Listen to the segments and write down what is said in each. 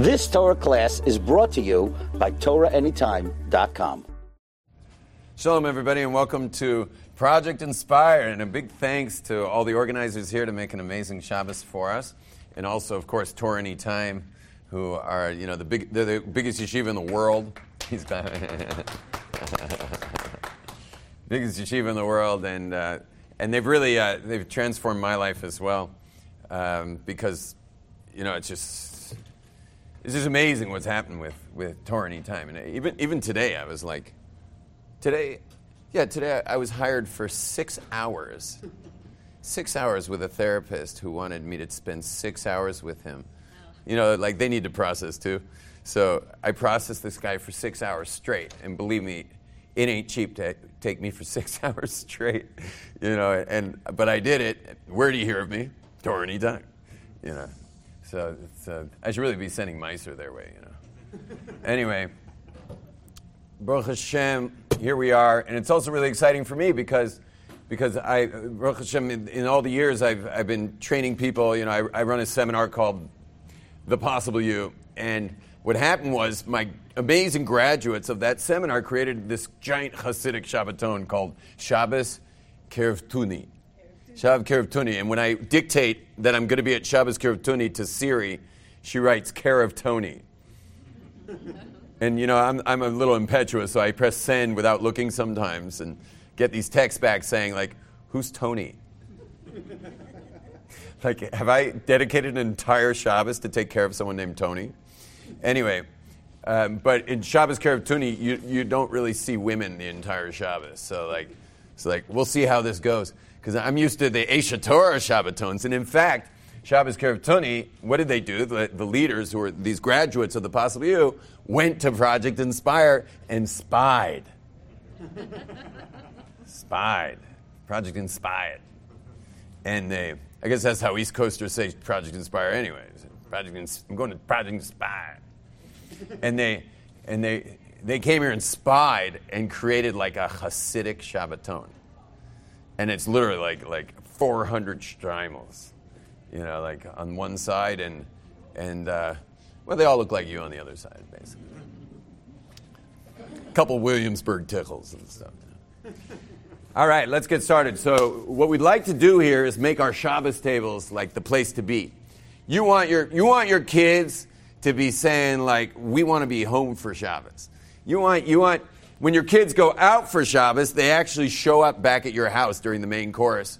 This Torah class is brought to you by TorahAnytime.com. Shalom, everybody, and welcome to Project Inspire. And a big thanks to all the organizers here to make an amazing Shabbos for us. And also, of course, Torah Anytime, who are, you know, the, big, they're the biggest yeshiva in the world. He's biggest yeshiva in the world. And, uh, and they've really uh, they've transformed my life as well. Um, because, you know, it's just, it's just amazing what's happened with, with Torah Anytime. And even, even today, I was like, Today, yeah, today I was hired for six hours. Six hours with a therapist who wanted me to spend six hours with him. You know, like they need to process too. So I processed this guy for six hours straight. And believe me, it ain't cheap to take me for six hours straight. You know, and but I did it. Where do you hear of me? Torah Anytime. You know. So uh, I should really be sending Meiser their way, you know. anyway, Baruch Hashem, here we are, and it's also really exciting for me because because I Baruch Hashem in, in all the years I've I've been training people. You know, I, I run a seminar called The Possible You, and what happened was my amazing graduates of that seminar created this giant Hasidic Shabbaton called Shabbos Kerevtuni. Shabbos Kerevtuni. And when I dictate that I'm going to be at Shabbos Kerevtuni to Siri, she writes Kerevtoni. And you know, I'm, I'm a little impetuous, so I press send without looking sometimes and get these texts back saying, like, who's Tony? like, have I dedicated an entire Shabbos to take care of someone named Tony? Anyway, um, but in Shabbos Kerevtuni, you, you don't really see women the entire Shabbos. So, like, it's like, we'll see how this goes. Because I'm used to the Aish HaTorah Shabbatons. And in fact, Shabbos Kerevtuni, what did they do? The, the, leaders, who were these graduates of the Possible You, went to Project Inspire and spied. spied. Project Inspired. And they, I guess that's how East Coasters say Project Inspire anyways. Project, I'm going to Project Inspire. and they, and they, they came here and spied and created like a Hasidic Shabbaton. And it's literally like, like 400 shtreimels you know, like on one side, and and uh, well, they all look like you on the other side, basically. A couple Williamsburg tickles and stuff. All right, let's get started. So, what we'd like to do here is make our Shabbos tables like the place to be. You want your you want your kids to be saying like, "We want to be home for Shabbos." You want you want when your kids go out for Shabbos, they actually show up back at your house during the main chorus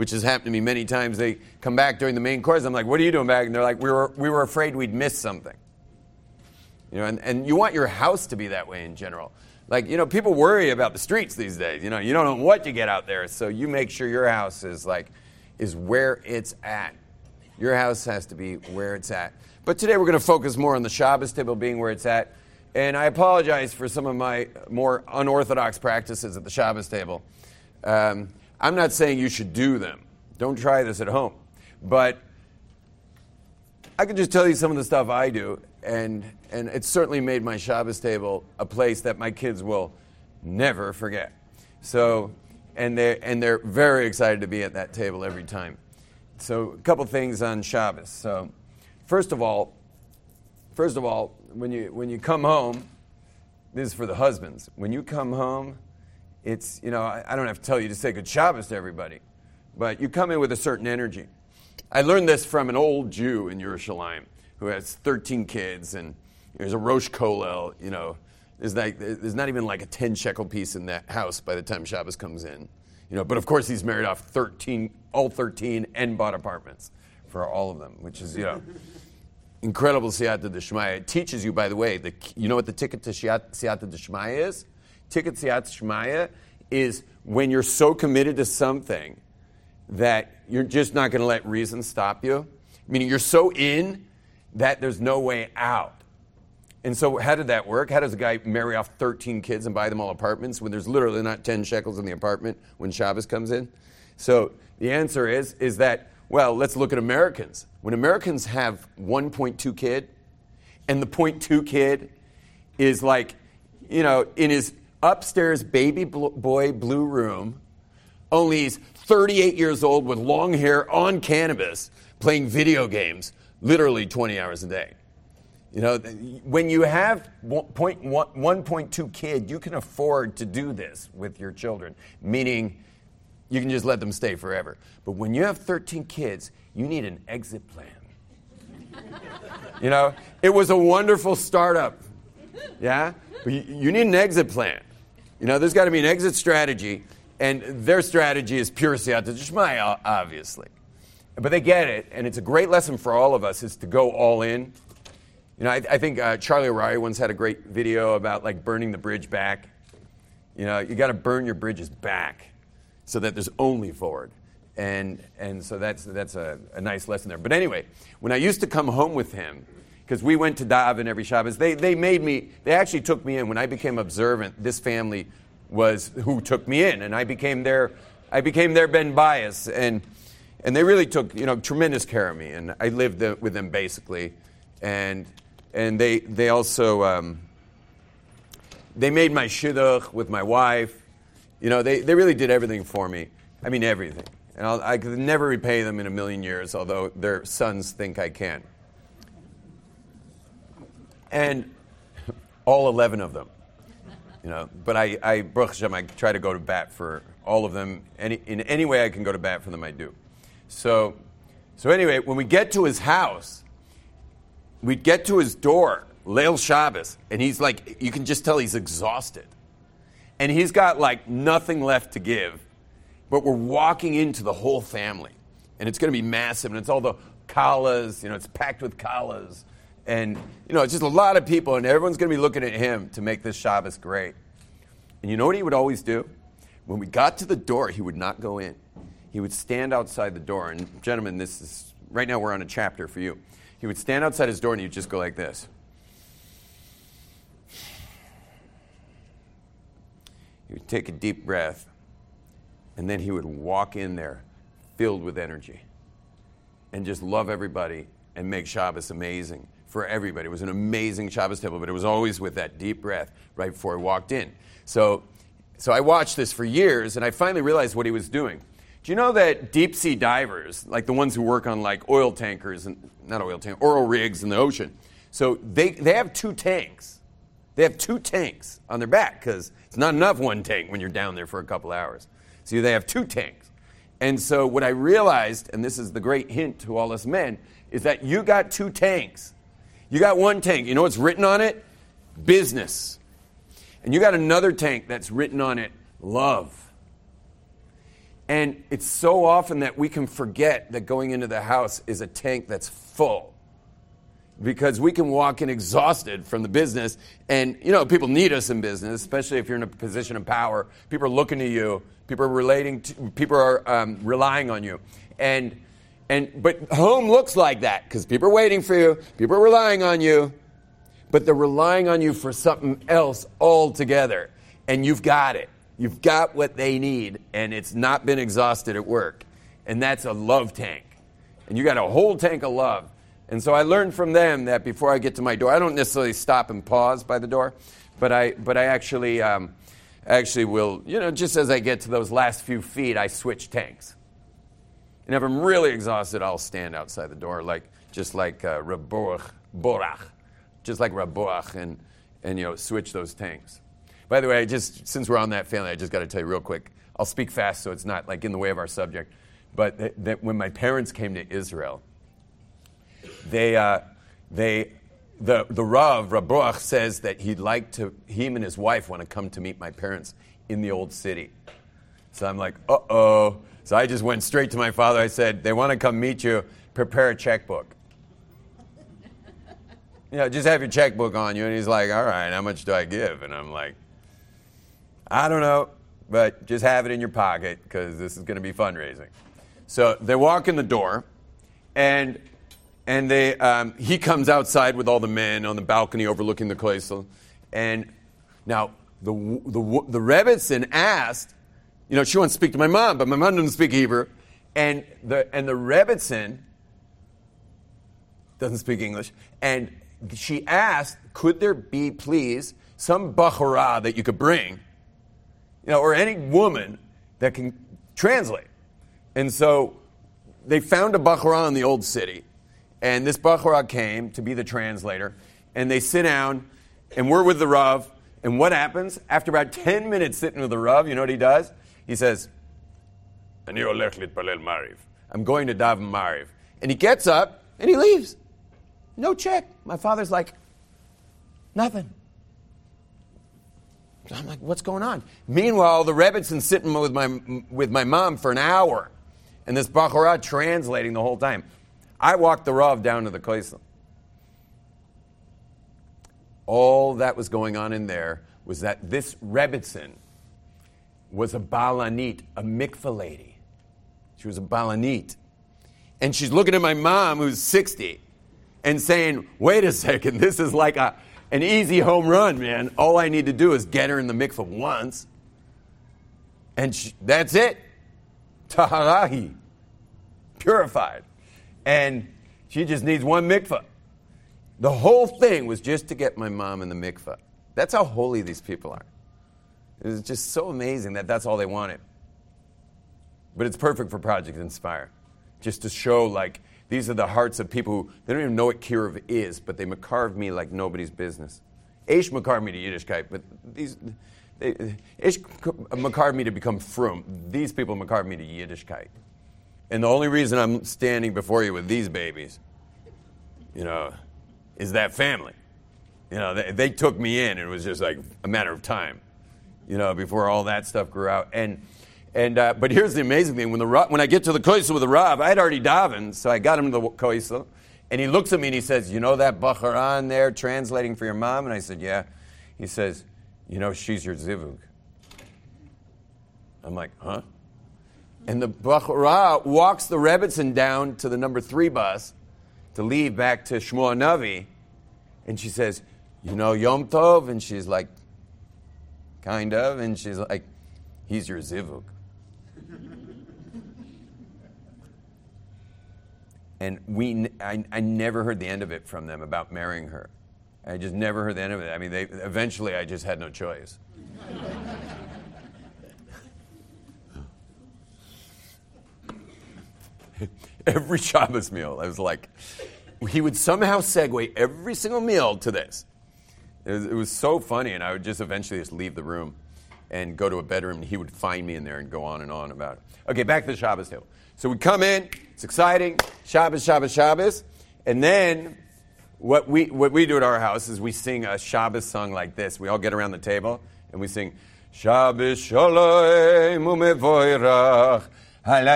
which has happened to me many times. They come back during the main course. I'm like, what are you doing back? And they're like, we were, we were afraid we'd miss something. You know, and, and you want your house to be that way in general. Like, you know, people worry about the streets these days. You know, you don't know what you get out there. So you make sure your house is like, is where it's at. Your house has to be where it's at. But today we're going to focus more on the Shabbos table being where it's at. And I apologize for some of my more unorthodox practices at the Shabbos table. Um, I'm not saying you should do them. Don't try this at home. But I can just tell you some of the stuff I do, and, and it's certainly made my Shabbos table a place that my kids will never forget. So, and they're, and they're very excited to be at that table every time. So, a couple things on Shabbos. So, first of all, first of all, when you, when you come home, this is for the husbands. When you come home, it's, you know, I, I don't have to tell you to say good Shabbos to everybody, but you come in with a certain energy. I learned this from an old Jew in Yerushalayim who has 13 kids, and there's a Rosh Kollel, you know, there's, like, there's not even like a 10 shekel piece in that house by the time Shabbos comes in. You know, but of course he's married off 13, all 13, and bought apartments for all of them, which is, you know, incredible siyata d'shmaya. It teaches you, by the way, the, you know what the ticket to siyata d'shmaya is? Ticket Siyat Shmaya is when you're so committed to something that you're just not going to let reason stop you. Meaning you're so in that there's no way out. And so, how did that work? How does a guy marry off 13 kids and buy them all apartments when there's literally not 10 shekels in the apartment when Shabbos comes in? So, the answer is, is that, well, let's look at Americans. When Americans have 1.2 kid, and the 0.2 kid is like, you know, in his upstairs baby boy blue room, only he's 38 years old with long hair on cannabis playing video games literally 20 hours a day. You know, when you have 1.2 kid, you can afford to do this with your children, meaning you can just let them stay forever. But when you have 13 kids, you need an exit plan. you know, it was a wonderful startup. Yeah? But you need an exit plan. You know, there's got to be an exit strategy, and their strategy is pure siyata d'shmaya, obviously. But they get it, and it's a great lesson for all of us is to go all in. You know, I, I think uh, Charlie Harary once had a great video about like burning the bridge back. You know, you got to burn your bridges back so that there's only forward. And, and so that's, that's a, a nice lesson there. But anyway, when I used to come home with him, because we went to daven every Shabbos. They, they made me, they actually took me in. When I became observant, this family was who took me in, and I became their, I became their ben bayis. And, and they really took, you know, tremendous care of me. And I lived with them basically. And, and they, they also, um, they made my shidduch with my wife. You know, they, they really did everything for me. I mean, everything. And I'll, I could never repay them in a million years, although their sons think I can and all 11 of them. You know, but I, I, Baruch Hashem, I try to go to bat for all of them. Any, in any way I can go to bat for them, I do. So, so anyway, when we get to his house, we get to his door, Leil Shabbos, and he's like, you can just tell he's exhausted. And he's got like nothing left to give. But we're walking into the whole family. And it's going to be massive. And it's all the kalas, you know, it's packed with kalas and, you know, it's just a lot of people, and everyone's going to be looking at him to make this Shabbos great. And you know what he would always do? When we got to the door, he would not go in. He would stand outside the door. And, gentlemen, this is right now we're on a chapter for you. He would stand outside his door and he'd just go like this. He would take a deep breath, and then he would walk in there filled with energy and just love everybody and make Shabbos amazing for everybody. It was an amazing Shabbos table, but it was always with that deep breath right before he walked in. So, so I watched this for years, and I finally realized what he was doing. Do you know that deep sea divers, like the ones who work on like oil tankers and not oil tank, oil rigs in the ocean, so they, they have two tanks. They have two tanks on their back because it's not enough one tank when you're down there for a couple hours. So they have two tanks. And so what I realized, and this is the great hint to all us men, is that you got two tanks. You got one tank. You know what's written on it? Business. And you got another tank that's written on it love. And it's so often that we can forget that going into the house is a tank that's full. Because we can walk in exhausted from the business. And, you know, people need us in business, especially if you're in a position of power. People are looking to you, people are relating to, people are um, relying on you. And and, but home looks like that because people are waiting for you, people are relying on you, but they're relying on you for something else altogether. And you've got it. You've got what they need, and it's not been exhausted at work. And that's a love tank. And you got a whole tank of love. And so I learned from them that before I get to my door, I don't necessarily stop and pause by the door, but I, but I actually, um, actually will, you know, just as I get to those last few feet, I switch tanks. And if I'm really exhausted, I'll stand outside the door, like just like uh, Borach, just like Raborach, and and you know switch those tanks. By the way, I just since we're on that family, I just got to tell you real quick. I'll speak fast so it's not like in the way of our subject. But that, that when my parents came to Israel, they uh, they the the Rav Raborach says that he'd like to him and his wife want to come to meet my parents in the old city. So I'm like, uh oh. So I just went straight to my father. I said, They want to come meet you, prepare a checkbook. you know, just have your checkbook on you. And he's like, All right, how much do I give? And I'm like, I don't know, but just have it in your pocket because this is going to be fundraising. So they walk in the door, and and they, um, he comes outside with all the men on the balcony overlooking the Koisel. And now the, the, the Rebbitzin asked, you know, she wants to speak to my mom, but my mom doesn't speak Hebrew. And the, and the Rebbitzin doesn't speak English. And she asked, could there be, please, some Bachara that you could bring, you know, or any woman that can translate? And so they found a Bachara in the old city. And this Bachara came to be the translator. and they sit down, and we're with the Rav. And what happens? After about 10 minutes sitting with the Rav, you know what he does? He says, I'm going to daven Mariv. And he gets up and he leaves. No check. My father's like, nothing. I'm like, what's going on? Meanwhile, the Rebbitzin sitting with my, with my mom for an hour, and this Bachara translating the whole time. I walked the Rav down to the Koisel. All that was going on in there was that this Rebbitzin was a Balanit, a mikvah lady. She was a Balanit. And she's looking at my mom, who's 60, and saying, wait a second, this is like a, an easy home run, man. All I need to do is get her in the mikvah once. And she, that's it. Taharahi. Purified. And she just needs one mikvah. The whole thing was just to get my mom in the mikvah. That's how holy these people are. It was just so amazing that that's all they wanted. But it's perfect for Project Inspire, just to show like these are the hearts of people who they don't even know what kiruv is, but they makarve me like nobody's business. Aish makarve me to Yiddishkeit, but these they, Aish makarve me to become frum. These people makarve me to Yiddishkeit. And the only reason I'm standing before you with these babies, you know, is that family. You know, they, they took me in, it was just like a matter of time, you know, before all that stuff grew out. And and uh, but here's the amazing thing: when the when I get to the koisel with the Rav, I had already davened, so I got him to the koisel, and he looks at me and he says, "You know that bacharan there translating for your mom?" And I said, "Yeah." He says, "You know she's your zivug." I'm like, "Huh?" And the bachara walks the Rebbitzin down to the number three bus to leave back to Shmuel Navi, and she says, "You know Yom Tov," and she's like, "Kind of," and she's like, "He's your zivug." and we, I, I never heard the end of it from them about marrying her. I just never heard the end of it. I mean, they, eventually, I just had no choice. every Shabbos meal, I was like, he would somehow segue every single meal to this. It was, it was, so funny, and I would just eventually just leave the room and go to a bedroom, and he would find me in there and go on and on about it. Okay, back to the Shabbos table. So we come in, it's exciting, Shabbos, Shabbos, Shabbos, and then what we, what we do at our house is we sing a Shabbos song like this. We all get around the table and we sing, Shabbos Shalom Umevoirach, Shabbos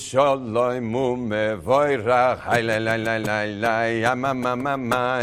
Shalom Umevoirach, Hi la la la la la, ya ma ma ma ma.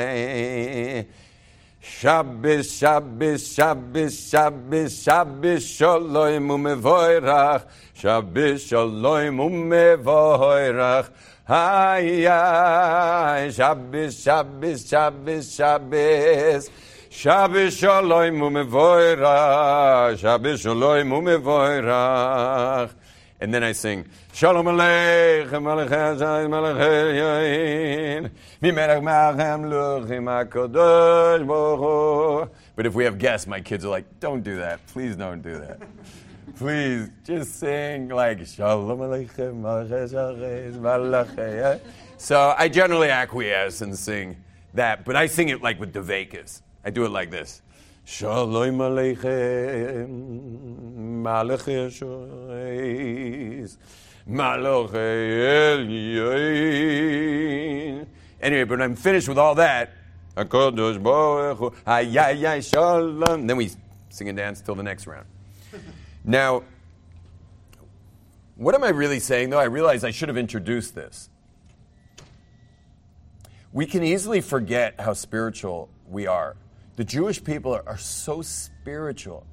Shabbos, Shabbos, Shabbos, Shabbos, Shabbos, Shalom umevoirach. Shabbos, Shalom umevoirach. Ay, ay, Shabbos, Shabbos, Shabbos, Shabbos. Shabbos, Shalom umevoirach. Shabbos, Shalom umevoirach. And then I sing, Shalom Aleichem, Melech Hazai, Melech Yain, Mimelech Machem, Luchim HaKadosh Baruch But if we have guests, my kids are like, don't do that. Please don't do that. Please, just sing like, Shalom Aleichem, Melech Hazai, Melech So I generally acquiesce and sing that, but I sing it like with Devakas. I do it like this. Shalom Aleichem, Malach Yeshois, Malach Elyoin. Anyway, but I'm finished with all that, HaKadosh Baruch Hu, Shalom, then we sing and dance till the next round. Now, what am I really saying, though? I realize I should have introduced this. We can easily forget how spiritual we are the Jewish people are, are so spiritual.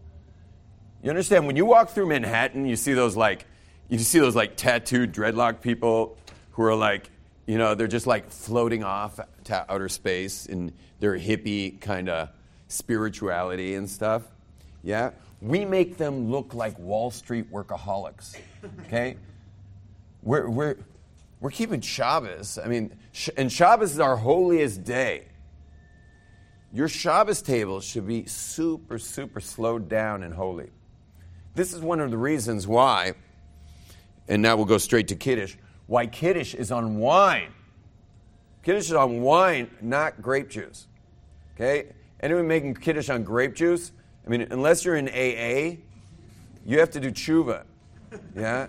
You understand? When you walk through Manhattan, you see those like, you see those like tattooed dreadlock people who are like, you know, they're just like floating off to outer space in their hippie kind of spirituality and stuff. Yeah? We make them look like Wall Street workaholics. Okay? we're, we're, we're keeping Shabbos. I mean, and Shabbos is our holiest day. Your Shabbos table should be super, super slowed down and holy. This is one of the reasons why, and now we'll go straight to Kiddush, why Kiddush is on wine. Kiddush is on wine, not grape juice. Okay? Anyone making Kiddush on grape juice? I mean, unless you're in AA, you have to do tshuva. Yeah?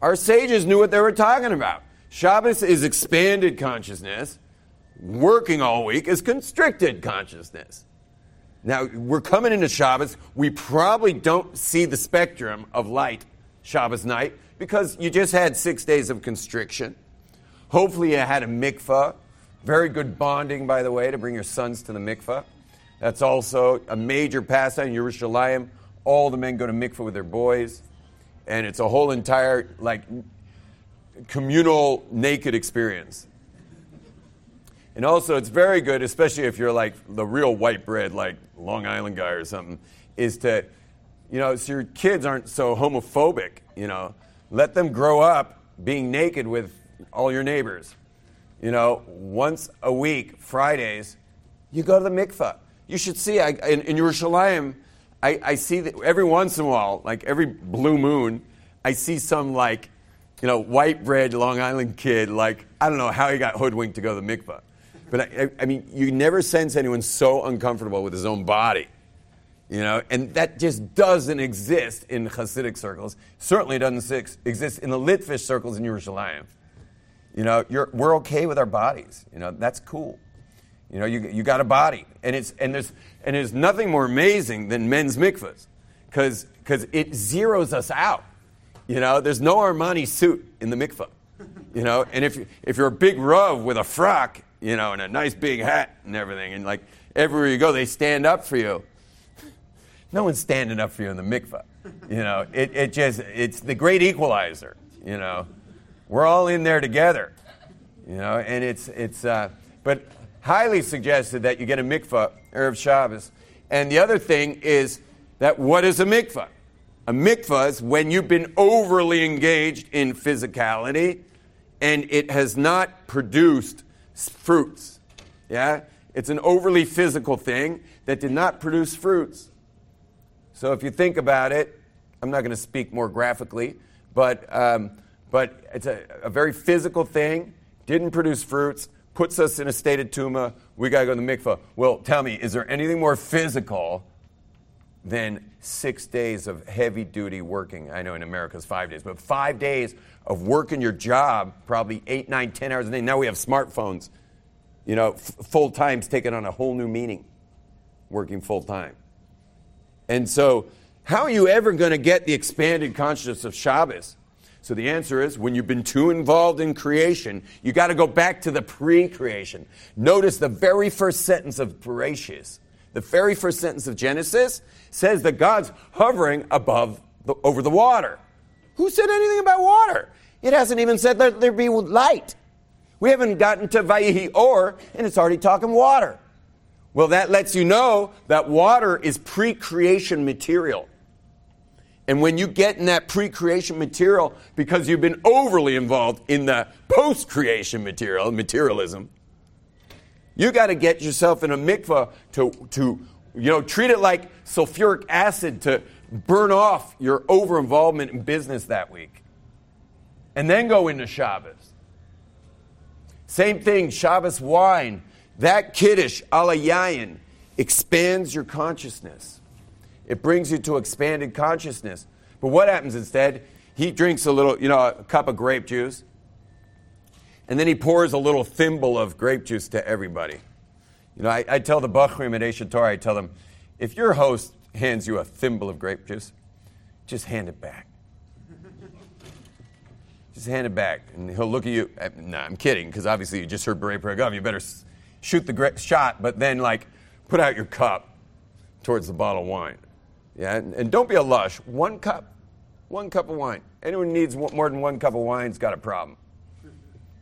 Our sages knew what they were talking about. Shabbos is expanded consciousness. Working all week is constricted consciousness. Now, we're coming into Shabbos. We probably don't see the spectrum of light Shabbos night because you just had six days of constriction. Hopefully, you had a mikvah. Very good bonding, by the way, to bring your sons to the mikvah. That's also a major pastime in Yerushalayim. All the men go to mikvah with their boys, and it's a whole entire like communal naked experience. And also, it's very good, especially if you're like the real white bread, like Long Island guy or something, is to, you know, so your kids aren't so homophobic, you know. Let them grow up being naked with all your neighbors. You know, once a week, Fridays, you go to the mikvah. You should see, I, in, in Yerushalayim, I, I see that every once in a while, like every blue moon, I see some like, you know, white bread Long Island kid, like, I don't know how he got hoodwinked to go to the mikvah. But I, I, mean, you never sense anyone so uncomfortable with his own body. You know, and that just doesn't exist in Hasidic circles. Certainly doesn't exist in the Litvish circles in Yerushalayim. You know, we're okay with our bodies. You know, that's cool. You know, you, you got a body. And, it's, and, there's, and there's nothing more amazing than men's mikvahs because it zeroes us out. You know, there's no Armani suit in the mikvah. You know, and if, if you're a big Rav with a frock, you know, and a nice big hat and everything. And like everywhere you go, they stand up for you. No one's standing up for you in the mikvah. You know, it, it just, it's the great equalizer, you know. We're all in there together, you know, and it's, it's, uh, but highly suggested that you get a mikvah, Erev Shabbos. And the other thing is that what is a mikvah? A mikvah is when you've been overly engaged in physicality and it has not produced fruits. Yeah? It's an overly physical thing that did not produce fruits. So if you think about it, I'm not going to speak more graphically, but, um, but it's a, a, very physical thing, didn't produce fruits, puts us in a state of tuma. We got to go to the mikvah. Well, tell me, is there anything more physical than six days of heavy duty working? I know in America it's five days, but five days of working your job, probably eight, nine, ten hours a day. Now we have smartphones. You know, f- full time's taken on a whole new meaning, working full time. And so, how are you ever going to get the expanded consciousness of Shabbos? So the answer is when you've been too involved in creation, you got to go back to the pre-creation. Notice the very first sentence of Bereshit, the very first sentence of Genesis says that God's hovering above the, over the water. Who said anything about water? It hasn't even said that there be light. We haven't gotten to Vayihi Or, and it's already talking water. Well, that lets you know that water is pre creation material. And when you get in that pre creation material because you've been overly involved in the post creation material, materialism, you got to get yourself in a mikvah to, to you know, treat it like sulfuric acid to burn off your over involvement in business that week. And then go into Shabbos. Same thing, Shabbos wine. That kiddush, alayayin, expands your consciousness. It brings you to expanded consciousness. But what happens instead? He drinks a little, you know, a cup of grape juice, and then he pours a little thimble of grape juice to everybody. You know, I, I tell the Bachrim at HaTorah, I tell them, if your host hands you a thimble of grape juice, just hand it back. just hand it back, and he'll look at you. No, nah, I'm kidding, because obviously you just heard Beret Paragov. You better shoot the gra- shot, but then, like, put out your cup towards the bottle of wine. Yeah, and, and don't be a lush. One cup, one cup of wine. Anyone needs more than one cup of wine's got a problem.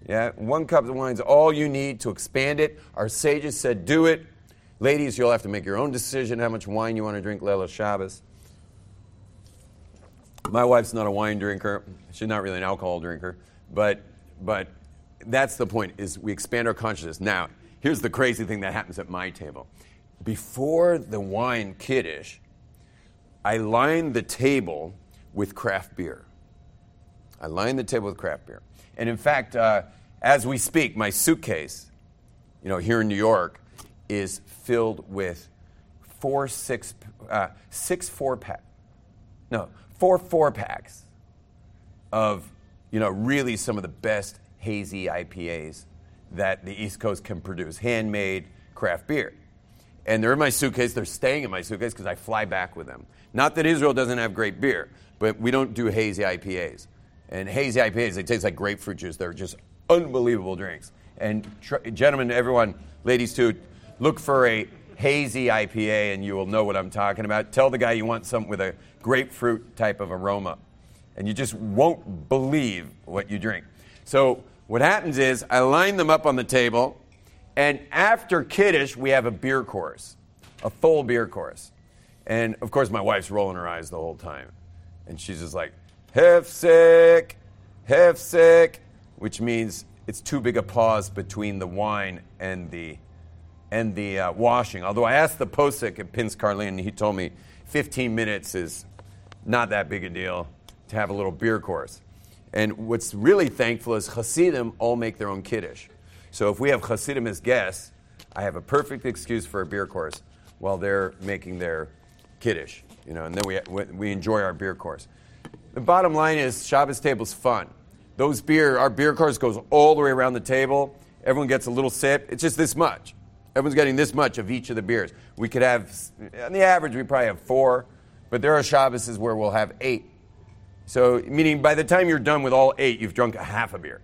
Yeah, one cup of wine is all you need to expand it. Our sages said, do it. Ladies, you'll have to make your own decision how much wine you want to drink Leila Shabbos. My wife's not a wine drinker. She's not really an alcohol drinker. But, but that's the point, is we expand our consciousness. Now, here's the crazy thing that happens at my table. Before the wine kiddish, I line the table with craft beer. I line the table with craft beer. And in fact, uh, as we speak, my suitcase, you know, here in New York, is filled with four six uh, six four pack, no four four packs of you know really some of the best hazy IPAs that the East Coast can produce, handmade craft beer. And they're in my suitcase. They're staying in my suitcase because I fly back with them. Not that Israel doesn't have great beer, but we don't do hazy IPAs. And hazy IPAs, they taste like grapefruit juice. They're just unbelievable drinks. And tr- gentlemen, everyone, ladies too, look for a hazy IPA and you will know what I'm talking about. Tell the guy you want something with a grapefruit type of aroma. And you just won't believe what you drink. So what happens is I line them up on the table, and after Kiddish, we have a beer course, a full beer course. And of course, my wife's rolling her eyes the whole time. And she's just like, hefsek, hefsek, which means it's too big a pause between the wine and the and the uh, washing. Although I asked the posik at Pinsk Karlin, and he told me 15 minutes is not that big a deal to have a little beer course. And what's really thankful is Hasidim all make their own kiddush. So if we have Hasidim as guests, I have a perfect excuse for a beer course while they're making their kiddush. You know, and then we, we enjoy our beer course. The bottom line is Shabbos table's fun. Those beer, our beer course goes all the way around the table. Everyone gets a little sip. It's just this much. Everyone's getting this much of each of the beers. We could have, on the average, we probably have four, but there are Shabbos where we'll have eight. So, meaning by the time you're done with all eight, you've drunk a half a beer.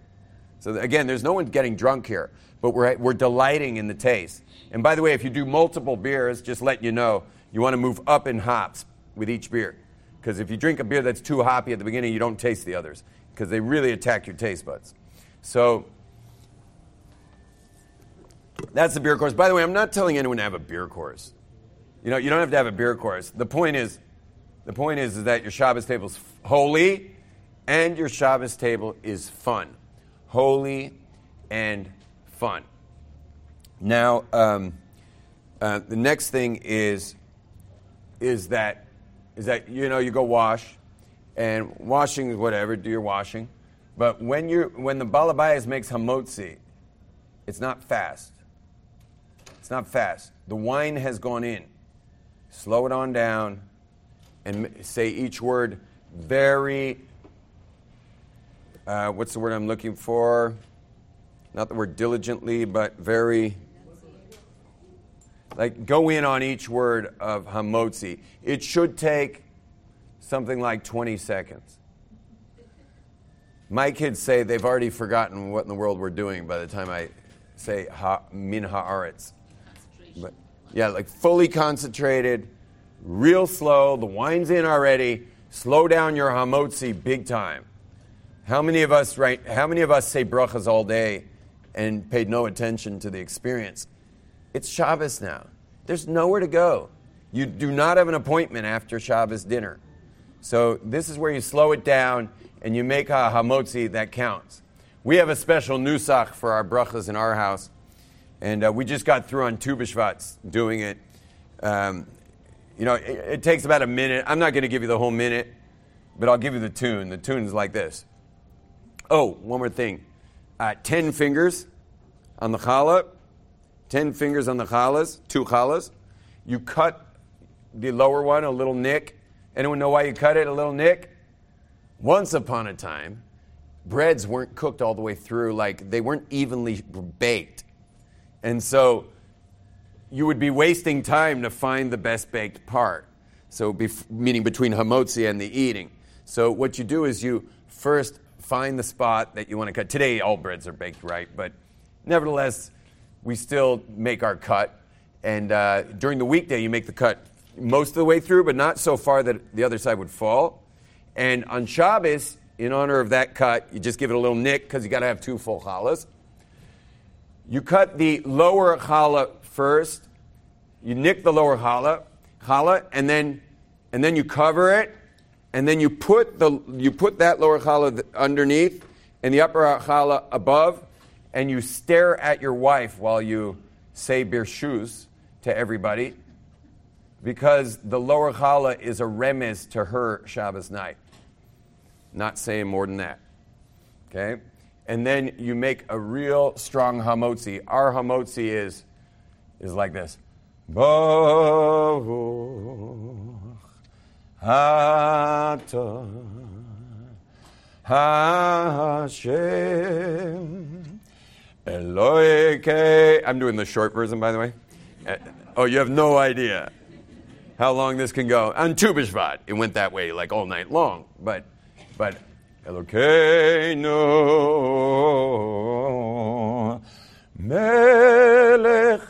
So, again, there's no one getting drunk here, but we're, we're delighting in the taste. And by the way, if you do multiple beers, just let you know, you want to move up in hops with each beer. Because if you drink a beer that's too hoppy at the beginning, you don't taste the others, because they really attack your taste buds. So, that's the beer course. By the way, I'm not telling anyone to have a beer course. You know, you don't have to have a beer course. The point is, the point is, is that your Shabbos table is holy and your Shabbos table is fun. Holy and fun. Now, um, uh, the next thing is, is that, is that, you know, you go wash, and washing is whatever, do your washing. But when, you when the balabayas makes hamotzi, it's not fast. It's not fast. The wine has gone in. Slow it on down and say each word very, uh, what's the word I'm looking for? Not the word diligently, but very, like go in on each word of hamotzi. It should take something like 20 seconds. My kids say they've already forgotten what in the world we're doing by the time I say ha, min haaretz. But yeah, like fully concentrated real slow. The wine's in already. Slow down your hamotzi big time. How many of us right? How many of us say brachas all day and paid no attention to the experience? It's Shabbos now. There's nowhere to go. You do not have an appointment after Shabbos dinner. So this is where you slow it down and you make a hamotzi that counts. We have a special nusach for our brachas in our house, and uh, we just got through on Tu B'Shvat doing it. Um, you know, it, it takes about a minute. I'm not going to give you the whole minute, but I'll give you the tune. The tune is like this. Oh, one more thing. Uh, ten fingers on the challah, ten fingers on the challahs, two challahs. You cut the lower one a little nick. Anyone know why you cut it a little nick? Once upon a time, breads weren't cooked all the way through, like they weren't evenly baked. And so you would be wasting time to find the best baked part. So, meaning between hamotzi and the eating. So, what you do is you first find the spot that you want to cut. Today, all breads are baked right, but nevertheless, we still make our cut. And uh, during the weekday, you make the cut most of the way through, but not so far that the other side would fall. And on Shabbos, in honor of that cut, you just give it a little nick because you got to have two full challahs. You cut the lower challah first. You nick the lower challah, challah, and then and then you cover it, and then you put the you put that lower challah underneath and the upper challah above, and you stare at your wife while you say birshus to everybody, because the lower challah is a remez to her Shabbos night. Not saying more than that. Okay? And then you make a real strong hamotzi. Our hamotzi is, is like this. Hashem Eloheke. I'm doing the short version, by the way. Uh, oh, you have no idea how long this can go. On Tu B'Shvat, it went that way like all night long. But, but Elokeinu Melech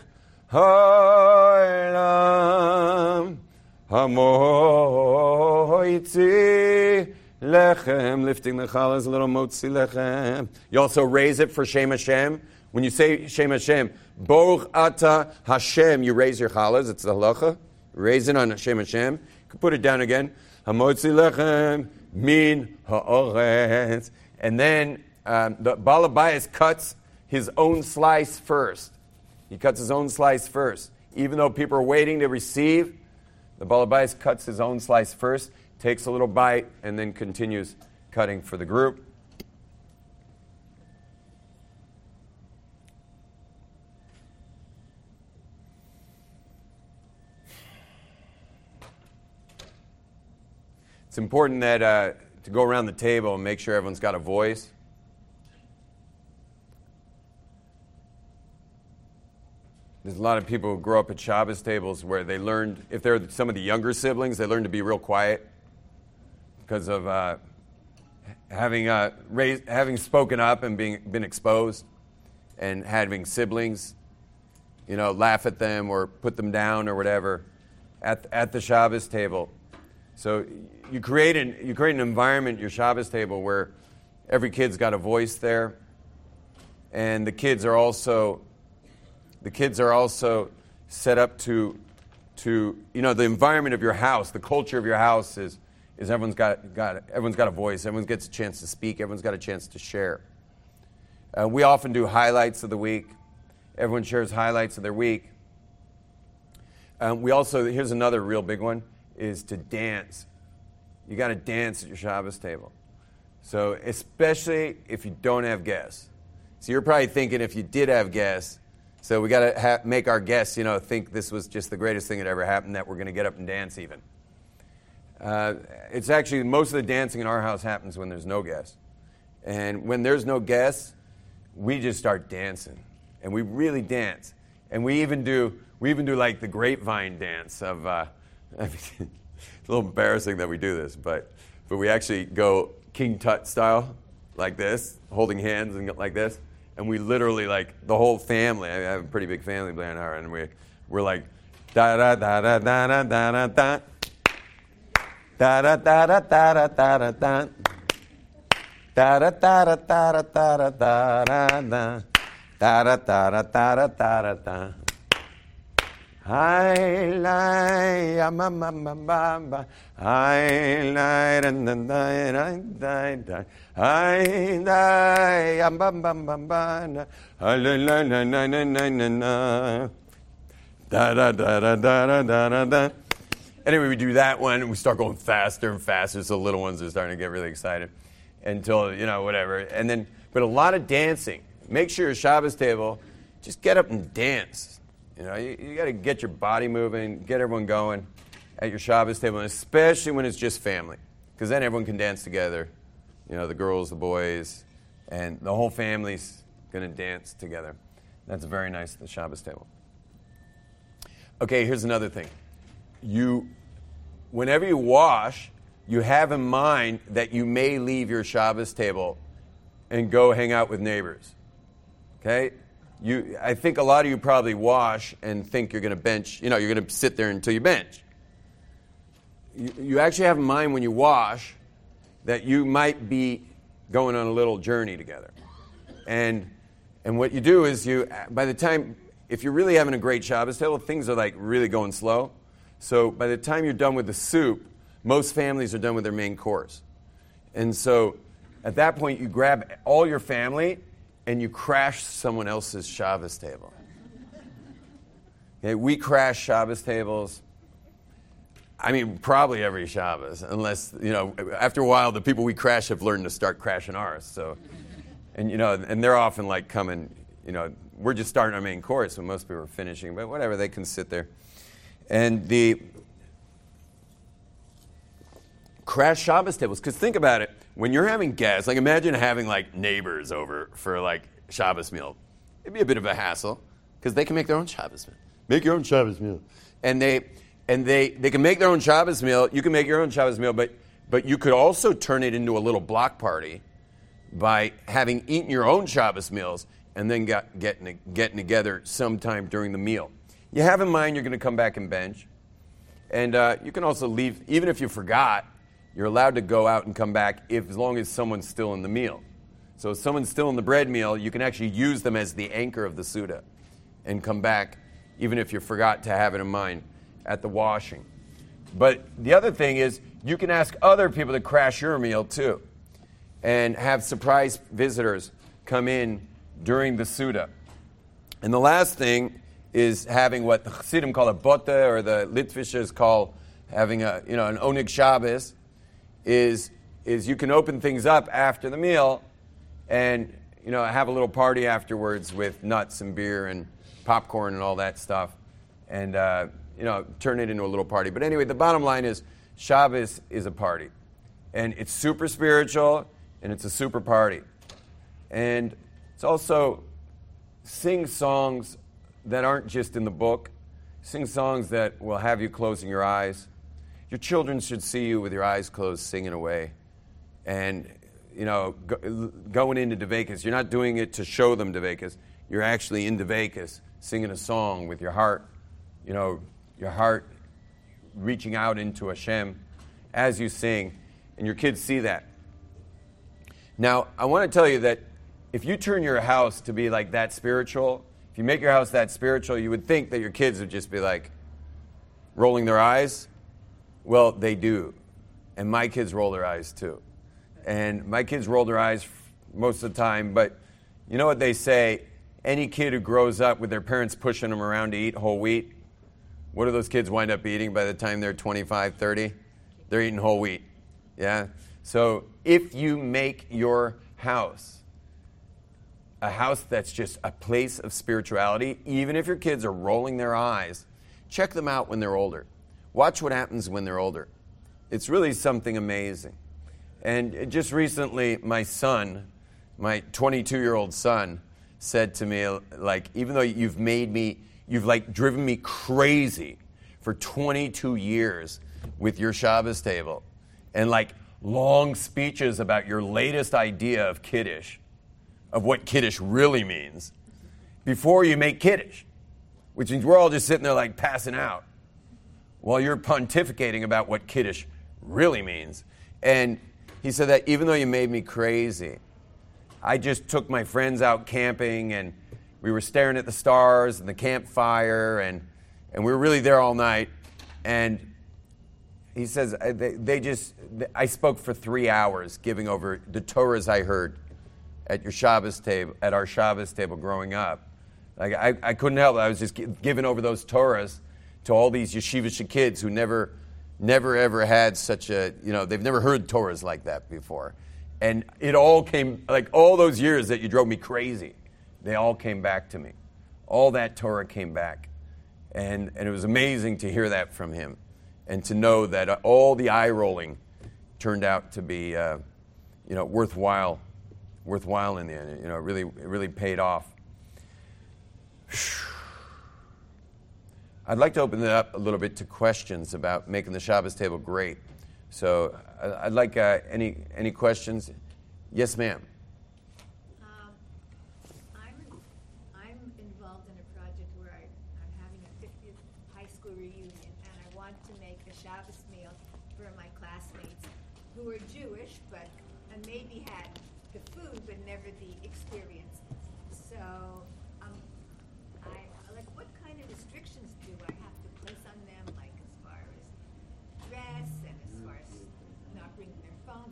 Haolam Hamoitzi Lechem, lifting the challah a little motzi lechem. You also raise it for Shem Hashem. When you say Shem Hashem, Baruch Ata Hashem, you raise your challahs. It's the halacha. Raise it on Shem Hashem. You can put it down again. Hamotzi lechem min ha'oretz. And then um, the Balabayas cuts his own slice first. He cuts his own slice first. Even though people are waiting to receive, the Balabayas cuts his own slice first takes a little bite, and then continues cutting for the group. It's important that uh, to go around the table and make sure everyone's got a voice. There's a lot of people who grow up at Shabbos tables where they learned, if they're some of the younger siblings, they learn to be real quiet because of uh, having, uh, raised, having spoken up and being, been exposed and having siblings, you know, laugh at them or put them down or whatever at, at the Shabbos table. So you create, an, you create an environment, your Shabbos table, where every kid's got a voice there. And the kids are also, the kids are also set up to, to, you know, the environment of your house, the culture of your house is is everyone's got, got, everyone's got a voice, everyone gets a chance to speak, everyone's got a chance to share. Uh, we often do highlights of the week. Everyone shares highlights of their week. Um, we also, here's another real big one, is to dance. You got to dance at your Shabbos table. So, especially if you don't have guests. So, you're probably thinking if you did have guests, so we got to ha- make our guests, you know, think this was just the greatest thing that ever happened, that we're going to get up and dance even. Uh, it's actually most of the dancing in our house happens when there's no guests. And when there's no guests, we just start dancing. And we really dance. And we even do, we even do like the grapevine dance of, uh, it's a little embarrassing that we do this, but, but we actually go King Tut style, like this, holding hands and like this. And we literally, like, the whole family, I have a pretty big family, Blair and I, and we, we're like, da da da da da da da da Da da da da da da da da da. Da da da da da da da da da da. Da da da da da da da da. Hi lai ya ma ma ma ba. Hi lai da da da da da da. Hi lai ya ba ba ba ba na. Hi la la la la la la la la. Da da da da da da da da. Anyway, we do that one, we start going faster and faster. So the little ones are starting to get really excited until, you know, whatever. And then, but a lot of dancing. Make sure your Shabbos table, just get up and dance. You know, you, you got to get your body moving, get everyone going at your Shabbos table, and especially when it's just family, because then everyone can dance together. You know, the girls, the boys, and the whole family's going to dance together. That's very nice, the Shabbos table. Okay, here's another thing you, whenever you wash, you have in mind that you may leave your Shabbos table and go hang out with neighbors. Okay? You, I think a lot of you probably wash and think you're going to bench, you know, you're going to sit there until you bench. You, you actually have in mind when you wash that you might be going on a little journey together. And, and what you do is you, by the time, if you're really having a great Shabbos table, things are like really going slow. So by the time you're done with the soup, most families are done with their main course. And so at that point, you grab all your family and you crash someone else's Shabbos table. Okay, we crash Shabbos tables. I mean, probably every Shabbos, unless, you know, after a while, the people we crash have learned to start crashing ours. So, and you know, and they're often like coming. You know, we're just starting our main course, when most people are finishing, but whatever, they can sit there. And the crash Shabbos tables, because think about it, when you're having guests, like imagine having like neighbors over for like Shabbos meal. It'd be a bit of a hassle because they can make their own Shabbos meal. Make your own Shabbos meal, and they and they they can make their own Shabbos meal. You can make your own Shabbos meal, but but you could also turn it into a little block party by having eaten your own Shabbos meals and then got, getting getting together sometime during the meal. You have in mind you're going to come back and bench, and uh, you can also leave even if you forgot. You're allowed to go out and come back if, as long as someone's still in the meal. So if someone's still in the bread meal, you can actually use them as the anchor of the Suda and come back even if you forgot to have it in mind at the washing. But the other thing is, you can ask other people to crash your meal too and have surprise visitors come in during the Suda. And the last thing is having what the Chassidim call a bote or the Litvishers call having a, you know, an Oneg Shabbos is, is you can open things up after the meal and you know, have a little party afterwards with nuts and beer and popcorn and all that stuff. And uh, you know, turn it into a little party. But anyway, the bottom line is Shabbos is a party. And it's super spiritual and it's a super party. And it's also sing songs that aren't just in the book, sing songs that will have you closing your eyes. Your children should see you with your eyes closed singing away. And, you know, go, going into Devekis, you're not doing it to show them Devekis. You're actually in Devekis singing a song with your heart, you know, your heart reaching out into Hashem as you sing, and your kids see that. Now, I want to tell you that if you turn your house to be like that spiritual, you make your house that spiritual, you would think that your kids would just be like rolling their eyes. Well, they do. And my kids roll their eyes too. And my kids roll their eyes most of the time, but you know what they say? Any kid who grows up with their parents pushing them around to eat whole wheat, what do those kids wind up eating by the time they're 25, 30? They're eating whole wheat. Yeah? So if you make your house a house that's just a place of spirituality, even if your kids are rolling their eyes, check them out when they're older. Watch what happens when they're older. It's really something amazing. And just recently, my son, my 22 year old son, said to me, like, even though you've made me You've like driven me crazy for 22 years with your Shabbos table and like long speeches about your latest idea of Kiddush, of what kiddish really means, before you make kiddish, which means we're all just sitting there like passing out while you're pontificating about what kiddish really means. And he said that even though you made me crazy, I just took my friends out camping and we were staring at the stars and the campfire, and, and we were really there all night. And he says, they, they just, I spoke for three hours giving over the Torahs I heard at your Shabbos table, at our Shabbos table growing up. Like I, I couldn't help it. I was just giving over those Torahs to all these yeshivish kids who never, never ever had such a, you know, they've never heard Torahs like that before. And it all came, like all those years that you drove me crazy they all came back to me. All that Torah came back. And, and it was amazing to hear that from him and to know that all the eye rolling turned out to be uh, you know, worthwhile, worthwhile in the end. You know, it really, it really paid off. I'd like to open it up a little bit to questions about making the Shabbos table great. So I'd like uh, any, any questions? Yes, ma'am.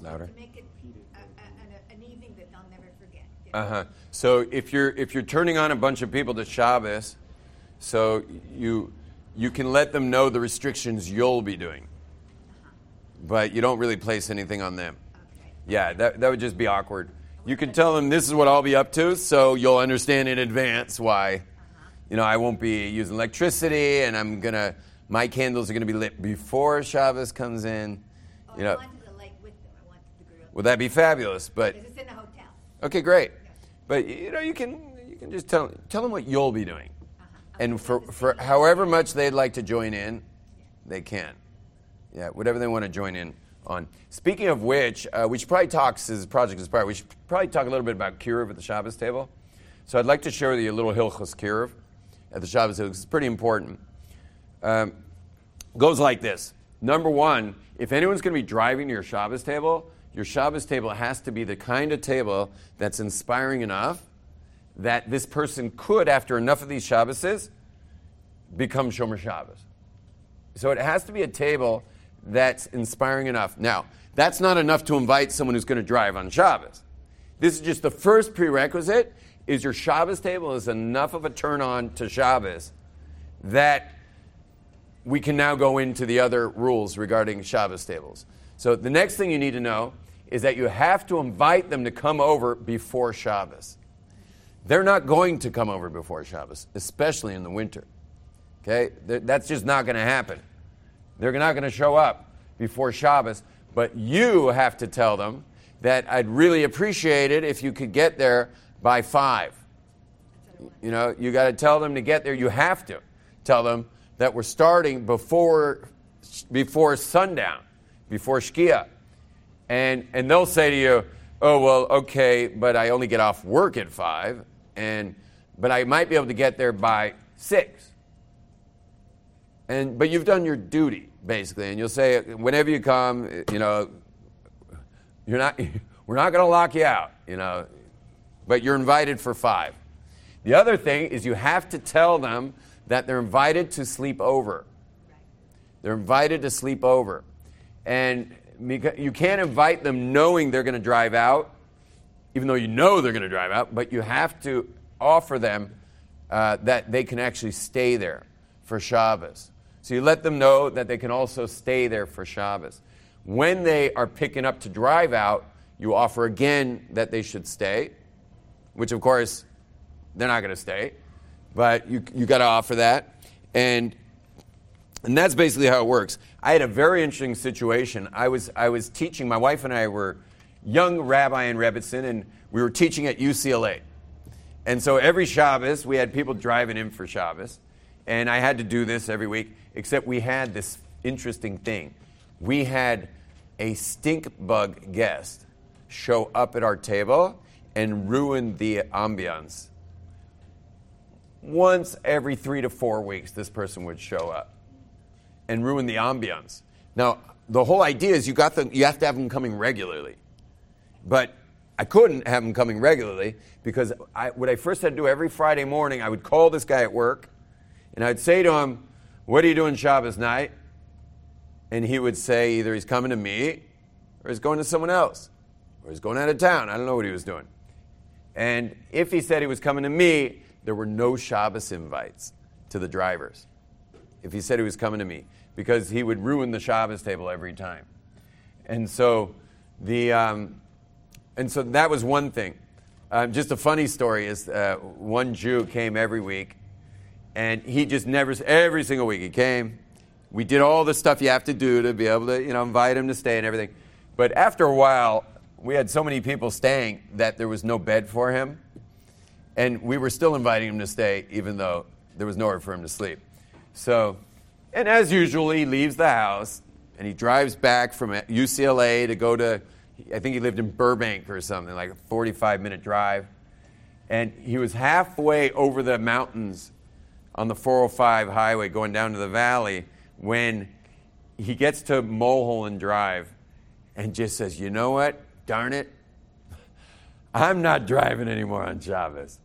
Louder. To make it a, a, an evening that they'll never forget. Uh huh. So if you're if you're turning on a bunch of people to Shabbos, so you you can let them know the restrictions you'll be doing, uh-huh. but you don't really place anything on them. Okay. Yeah, that that would just be awkward. You can tell them this is what I'll be up to, so you'll understand in advance why. You know, I won't be using electricity, and I'm gonna. My candles are gonna be lit before Shabbos comes in. Oh, You know, I wanted the light with them. I wanted the grill. would that be fabulous? But Because it's in a hotel. okay, great. But you know, you can you can just tell tell them what you'll be doing, and for for however much they'd like to join in, they can. Yeah, whatever they want to join in on. Speaking of which, uh, we should probably talk, since Project Inspire, we should probably talk a little bit about Kiruv at the Shabbos table. So I'd like to share with you a little Hilchos Kiruv at the Shabbos table, it's pretty important. Um, goes like this. Number one, if anyone's going to be driving to your Shabbos table, your Shabbos table has to be the kind of table that's inspiring enough that this person could, after enough of these Shabboses, become Shomer Shabbos. So it has to be a table that's inspiring enough. Now, that's not enough to invite someone who's going to drive on Shabbos. This is just the first prerequisite is your Shabbos table is enough of a turn on to Shabbos that we can now go into the other rules regarding Shabbos tables. So the next thing you need to know is that you have to invite them to come over before Shabbos. They're not going to come over before Shabbos, especially in the winter. Okay? That's just not going to happen. They're not going to show up before Shabbos, but you have to tell them that I'd really appreciate it if you could get there by 5. You know, you got to tell them to get there. You have to tell them that we're starting before before sundown, before Shkia. And and they'll say to you, "Oh, well, okay, but I only get off work at 5 and but I might be able to get there by 6." And but you've done your duty basically, and you'll say whenever you come, you know, you're not we're not going to lock you out, you know, but you're invited for 5. The other thing is you have to tell them that they're invited to sleep over. They're invited to sleep over. And you can't invite them knowing they're going to drive out, even though you know they're going to drive out, but you have to offer them uh, that they can actually stay there for Shabbos. So you let them know that they can also stay there for Shabbos. When they are picking up to drive out, you offer again that they should stay, which of course they're not going to stay, but you, you got to offer that. And, and that's basically how it works. I had a very interesting situation. I was, I was teaching, my wife and I were young rabbi in Rebbetzin, and we were teaching at UCLA. And so every Shabbos, we had people driving in for Shabbos. And I had to do this every week, except we had this interesting thing. We had a stink bug guest show up at our table and ruin the ambiance. Once every three to four weeks, this person would show up and ruin the ambiance. Now, the whole idea is you, got them, you have to have them coming regularly. But I couldn't have them coming regularly because I, what I first had to do every Friday morning, I would call this guy at work and I'd say to him, What are you doing Shabbos night? And he would say either he's coming to me or he's going to someone else or he's going out of town. I don't know what he was doing. And if he said he was coming to me, there were no Shabbos invites to the drivers. If he said he was coming to me, because he would ruin the Shabbos table every time. And so the um, and so that was one thing. Um, just a funny story is uh, one Jew came every week, and he just never every single week he came. We did all the stuff you have to do to be able to you know invite him to stay and everything. But after a while, we had so many people staying that there was no bed for him, and we were still inviting him to stay even though there was nowhere for him to sleep. So, and as usual, he leaves the house and he drives back from UCLA to go to, I think he lived in Burbank or something, like a 45 minute drive. And he was halfway over the mountains on the 405 highway going down to the valley when he gets to Mulholland Drive and just says, You know what? Darn it. I'm not driving anymore on Shabbos.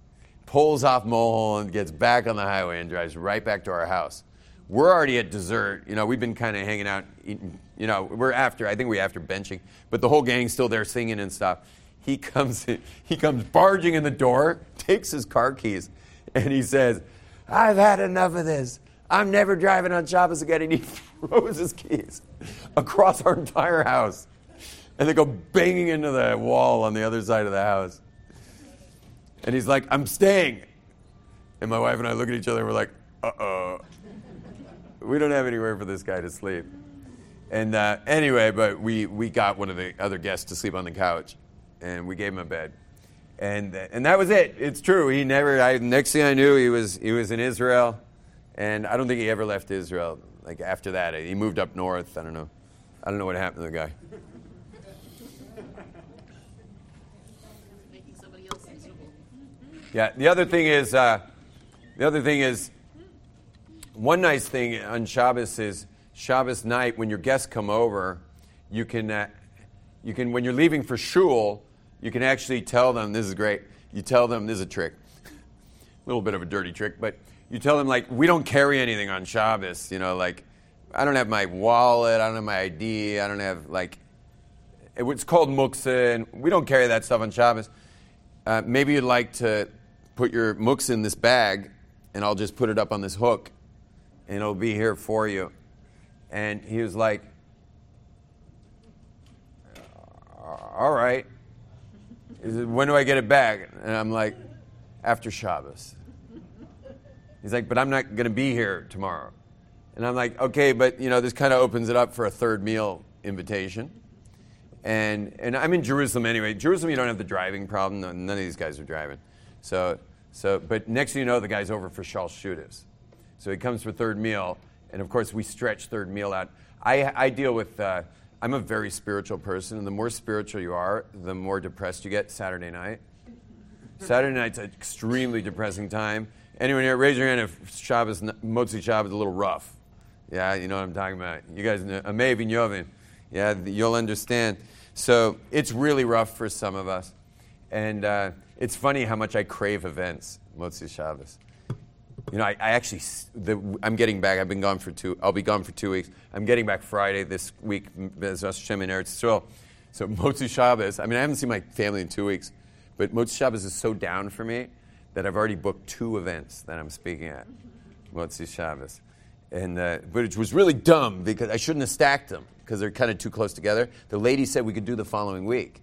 Pulls off Mulholland, gets back on the highway, and drives right back to our house. We're already at dessert. You know, we've been kind of hanging out, eating, you know, we're after, I think we're after benching, but the whole gang's still there singing and stuff. He comes, in, he comes barging in the door, takes his car keys, and he says, I've had enough of this. I'm never driving on Shabbos again. And he throws his keys across our entire house. and they go banging into the wall on the other side of the house. And he's like, I'm staying. And my wife and I look at each other and we're like, uh oh. We don't have anywhere for this guy to sleep. And uh, anyway, but we, we got one of the other guests to sleep on the couch and we gave him a bed. And, and that was it. It's true. He never, I, next thing I knew, he was, he was in Israel. And I don't think he ever left Israel. Like after that, he moved up north. I don't know. I don't know what happened to the guy. Making somebody else miserable. Yeah. The other thing is, uh, the other thing is, one nice thing on Shabbos is Shabbos night when your guests come over, you can, uh, you can when you're leaving for shul, you can actually tell them this is great. You tell them this is a trick, a little bit of a dirty trick, but you tell them like we don't carry anything on Shabbos. You know, like I don't have my wallet, I don't have my ID, I don't have like it's called muksa, and we don't carry that stuff on Shabbos. Uh, maybe you'd like to put your muksa in this bag, and I'll just put it up on this hook, and it'll be here for you. And he was like, uh, all right. Said, when do I get it back? And I'm like, after Shabbos. He's like, but I'm not going to be here tomorrow. And I'm like, okay, but you know, this kind of opens it up for a third meal invitation. And, and I'm in Jerusalem anyway. Jerusalem, you don't have the driving problem. None of these guys are driving. So, so, but next thing you know, the guy's over for Shal Shudas. So he comes for third meal, and of course we stretch third meal out. I, I deal with. Uh, I'm a very spiritual person, and the more spiritual you are, the more depressed you get Saturday night. Saturday night's an extremely depressing time. Anyone here, raise your hand if Shabbos, Motzi Shabbos is a little rough. Yeah, you know what I'm talking about. You guys know, Hameivin Yovin. Yeah, you'll understand. So it's really rough for some of us. And uh, it's funny how much I crave events, Motzi Shabbos. You know, I, I actually, the, I'm getting back. I've been gone for two. I'll be gone for two weeks. I'm getting back Friday this week. Bez Hashem in Eretz. So Motzi Shabbos. I mean, I haven't seen my family in two weeks, but Motzi Shabbos is so down for me that I've already booked two events that I'm speaking at. Motzi Shabbos, and uh, it was really dumb because I shouldn't have stacked them because they're kind of too close together. The lady said we could do the following week,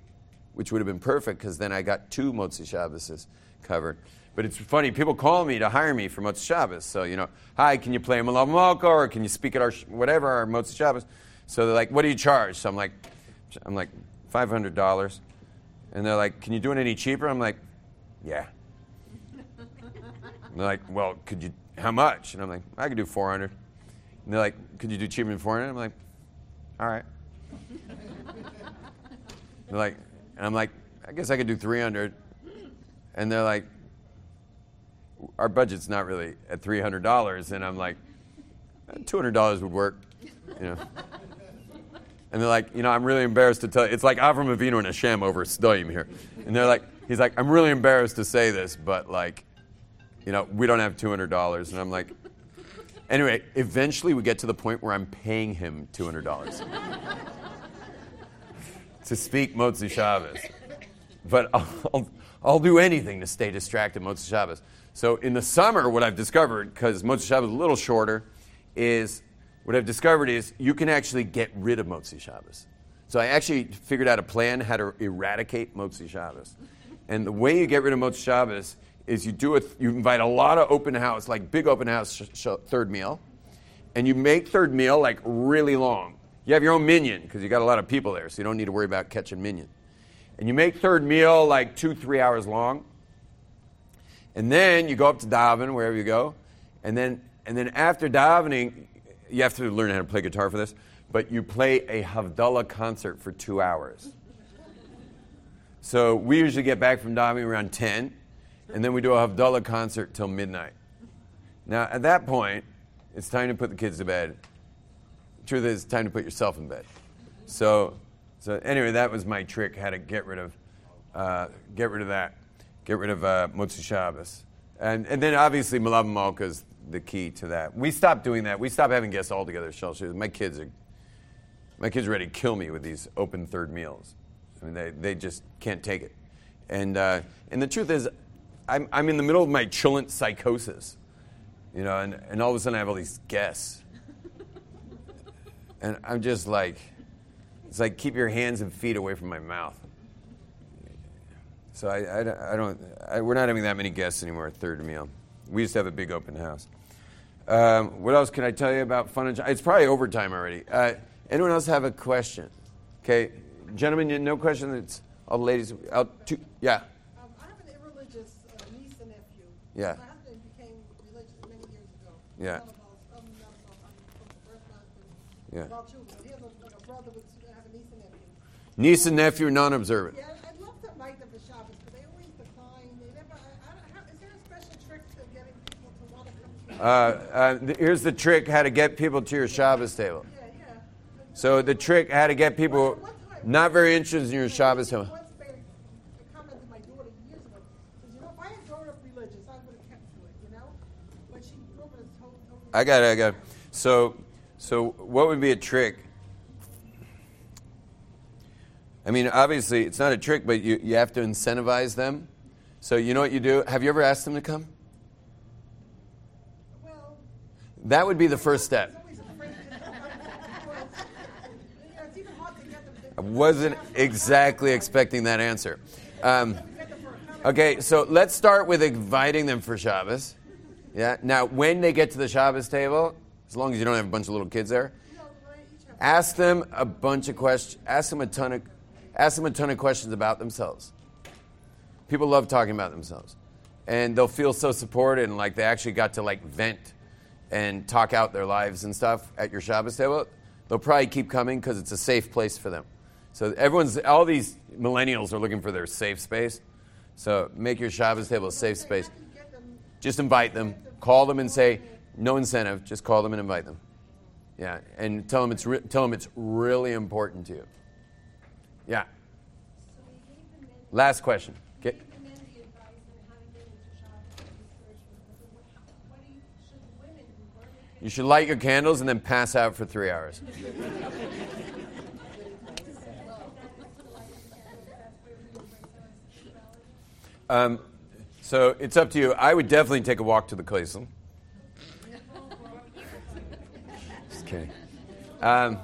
which would have been perfect because then I got two Motzi Shabboses covered. But it's funny, people call me to hire me for Motzi Shabbos. So, you know, hi, can you play Melave Malka or can you speak at our, whatever, our Motzi Shabbos? So they're like, what do you charge? So I'm like, I'm like, $500. And they're like, can you do it any cheaper? I'm like, yeah. They're like, well, could you, how much? And I'm like, I could do 400. And they're like, could you do cheaper than 400? I'm like, all right. They're like, and I'm like, I guess I could do 300. And they're like, our budget's not really at $300. And I'm like, $200 would work, you know. And they're like, you know, I'm really embarrassed to tell you. It's like Avram Avinu and Hashem over Sdom here. And they're like, he's like, I'm really embarrassed to say this, but like, you know, we don't have $200. And I'm like, anyway, eventually we get to the point where I'm paying him $200 to speak Motzi Shabbos. But I'll, I'll do anything to stay distracted Motzi Shabbos. So in the summer, what I've discovered, because Motzi Shabbos is a little shorter, is what I've discovered is you can actually get rid of Motzi Shabbos. So I actually figured out a plan how to eradicate Motzi Shabbos. And the way you get rid of Motzi Shabbos is you do it, you invite a lot of open house, like big open house sh- sh- third meal, and you make third meal like really long. You have your own minyan because you got a lot of people there, so you don't need to worry about catching minyan. And you make third meal like two, three hours long. And then you go up to daven wherever you go, and then and then after davening, you have to learn how to play guitar for this. But you play a Havdalah concert for two hours. So we usually get back from davening around ten, and then we do a Havdalah concert till midnight. Now at that point, it's time to put the kids to bed. Truth is, time to put yourself in bed. So, so anyway, that was my trick: how to get rid of, uh, get rid of that, get rid of uh, Motzi Shabbos, and and then obviously Melave Malka is the key to that. We stopped doing that. We stopped having guests altogether. My kids are, my kids are ready to kill me with these open third meals. I mean, they they just can't take it, and uh, and the truth is, I'm I'm in the middle of my cholent psychosis, you know, and and all of a sudden I have all these guests. And I'm just like, It's like keep your hands and feet away from my mouth. So I, I, don't- I don't. I, we're not having that many guests anymore. at Third meal. We used to have a big open house. Um, what else can I tell you about fun and? It's probably overtime already. Uh, anyone else have a question? Okay, gentlemen, no question. It's all the ladies. Out to, yeah. Um, I have an irreligious uh, niece and nephew. Yeah. My husband became religious many years ago. Yeah. A niece and nephew. Niece non-observant. Yeah, I'd love to invite them to Shabbos, but they always decline. They never, I, I don't, how, is there a special trick to getting people to want to come to Uh, uh, here's the trick: how to get people to your Shabbos table. Yeah, yeah. So the trick: how to get people not very interested in your Shabbos table. Once made a comment to my daughter years ago. Says, you know, if I had grown up religious, I would have kept to it, you know? But she grew up in a total, totally I got it. I got it. So, so what would be a trick? I mean, obviously, it's not a trick, but you, you have to incentivize them. So, you know what you do? Have you ever asked them to come? well. That would be the first step. I wasn't exactly expecting that answer. Um, okay, so let's start with inviting them for Shabbos. Yeah. Now, when they get to the Shabbos table, as long as you don't have a bunch of little kids there, ask them a bunch of questions. Ask them a ton of, ask them a ton of questions about themselves. People love talking about themselves, and they'll feel so supported and like they actually got to like vent and talk out their lives and stuff at your Shabbos table. They'll probably keep coming because it's a safe place for them. So everyone's, all these millennials are looking for their safe space. So make your Shabbos table a safe space. Just invite them, call them, and say, no incentive. Just call them and invite them. Yeah, and tell them it's re- tell them it's really important to you. Yeah. Last question. Get, you should light your candles and then pass out for three hours. Um, so it's up to you. I would definitely take a walk to the Koisel. Just kidding. Um,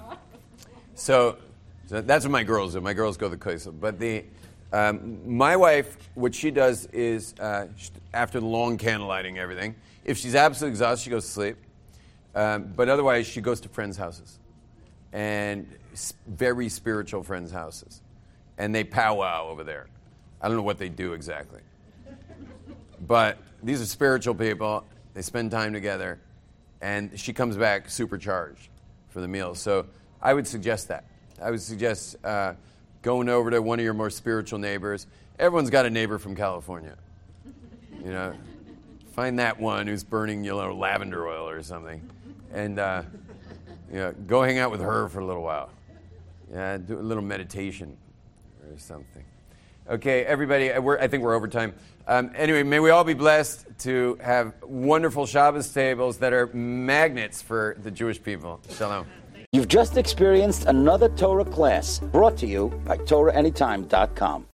so, so that's what my girls do. My girls go to the Koisel. But the um, my wife, what she does is uh, sh- after the long candle lighting, everything. If she's absolutely exhausted, she goes to sleep. Um, but otherwise, she goes to friends' houses, and very spiritual friends' houses, and they powwow over there. I don't know what they do exactly. But these are spiritual people. They spend time together. And she comes back supercharged for the meal. So I would suggest that. I would suggest uh, going over to one of your more spiritual neighbors. Everyone's got a neighbor from California. You know, find that one who's burning, you know, lavender oil or something. And, uh, you know, go hang out with her for a little while. Yeah, do a little meditation or something. Okay, everybody, I think we're over time. Um, anyway, may we all be blessed to have wonderful Shabbos tables that are magnets for the Jewish people. Shalom. You've just experienced another Torah class brought to you by TorahAnytime.com.